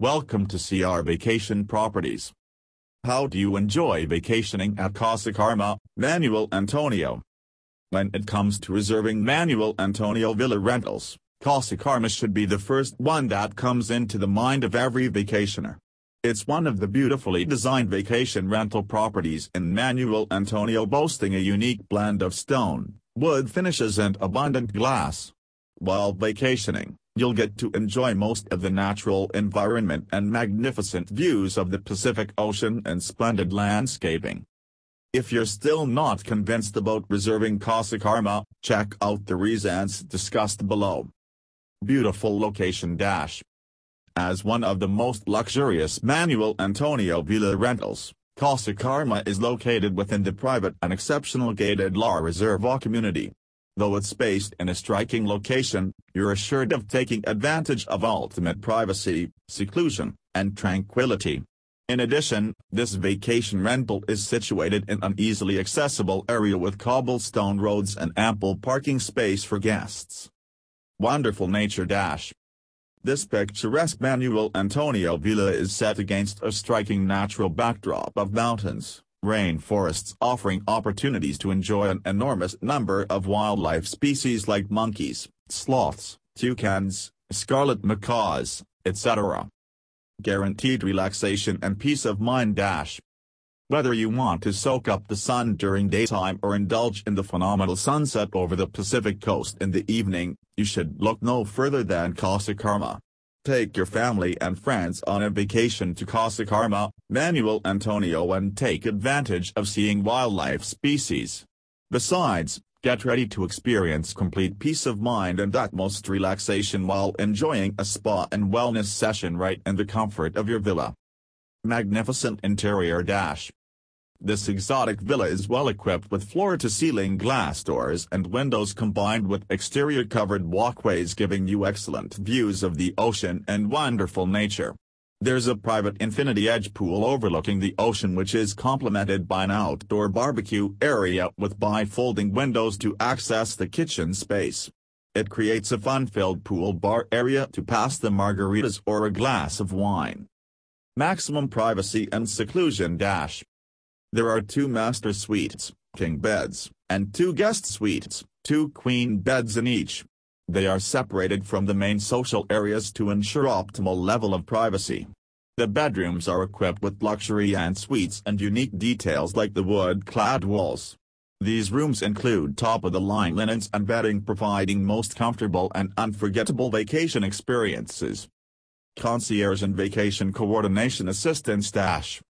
Welcome to CR Vacation Properties. How do you enjoy vacationing at Casa Karma, Manuel Antonio? When it comes to reserving Manuel Antonio Villa rentals, Casa Karma should be the first one that comes into the mind of every vacationer. It's one of the beautifully designed vacation rental properties in Manuel Antonio boasting a unique blend of stone, wood finishes and abundant glass. While vacationing, you'll get to enjoy most of the natural environment and magnificent views of the Pacific Ocean and splendid landscaping. If you're still not convinced about reserving Casa Karma, check out the reasons discussed below. Beautiful location dash. As one of the most luxurious Manuel Antonio Villa rentals, Casa Karma is located within the private and exceptional gated La Reserva community. Though it's based in a striking location, you're assured of taking advantage of ultimate privacy, seclusion, and tranquility. In addition, this vacation rental is situated in an easily accessible area with cobblestone roads and ample parking space for guests. Wonderful nature dash. This picturesque Manuel Antonio Villa is set against a striking natural backdrop of mountains, rainforests offering opportunities to enjoy an enormous number of wildlife species like monkeys, sloths, toucans, scarlet macaws, etc. Guaranteed relaxation and peace of mind dash. Whether you want to soak up the sun during daytime or indulge in the phenomenal sunset over the Pacific coast in the evening, you should look no further than Casa Karma. Take your family and friends on a vacation to Casa Karma, Manuel Antonio and take advantage of seeing wildlife species. Besides, get ready to experience complete peace of mind and utmost relaxation while enjoying a spa and wellness session right in the comfort of your villa. Magnificent interior dash. This exotic villa is well equipped with floor-to-ceiling glass doors and windows combined with exterior covered walkways giving you excellent views of the ocean and wonderful nature. There's a private infinity edge pool overlooking the ocean which is complemented by an outdoor barbecue area with bifolding windows to access the kitchen space. It creates a fun-filled pool bar area to pass the margaritas or a glass of wine. Maximum privacy and seclusion dash. There are two master suites, king beds, and two guest suites, two queen beds in each. They are separated from the main social areas to ensure optimal level of privacy. The bedrooms are equipped with luxury en suites and unique details like the wood-clad walls. These rooms include top-of-the-line linens and bedding providing most comfortable and unforgettable vacation experiences. Concierge and Vacation Coordination Assistance Dash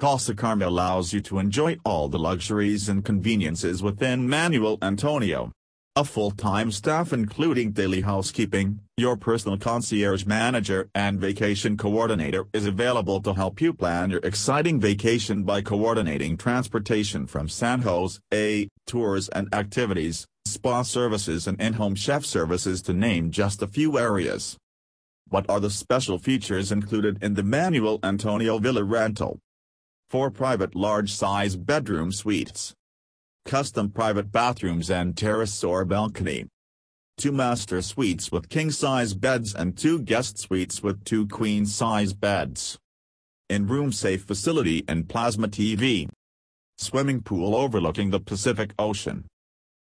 Casa Karma allows you to enjoy all the luxuries and conveniences within Manuel Antonio. A full-time staff including daily housekeeping, your personal concierge manager and vacation coordinator is available to help you plan your exciting vacation by coordinating transportation from San Jose, tours and activities, spa services and in-home chef services to name just a few areas. What are the special features included in the Manuel Antonio Villa rental? 4 private large-size bedroom suites. Custom private bathrooms and terrace or balcony. 2 master suites with king-size beds and 2 guest suites with 2 queen-size beds. In-room safe facility and plasma TV. Swimming pool overlooking the Pacific Ocean.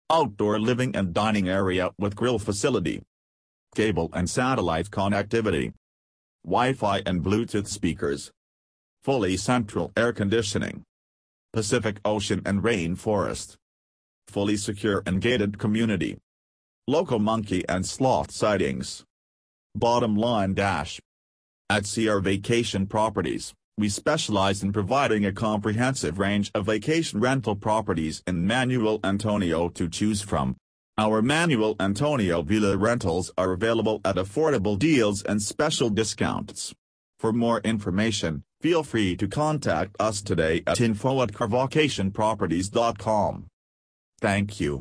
Outdoor living and dining area with grill facility. Cable and satellite connectivity. Wi-Fi and Bluetooth speakers fully central air conditioning, Pacific Ocean and rainforest, fully secure and gated community, local monkey and sloth sightings. Bottom line dash. At CR Vacation Properties, we specialize in providing a comprehensive range of vacation rental properties in Manuel Antonio to choose from. Our Manuel Antonio Villa rentals are available at affordable deals and special discounts. For more information, Feel free to contact us today at info at carvacationproperties.com. Thank you.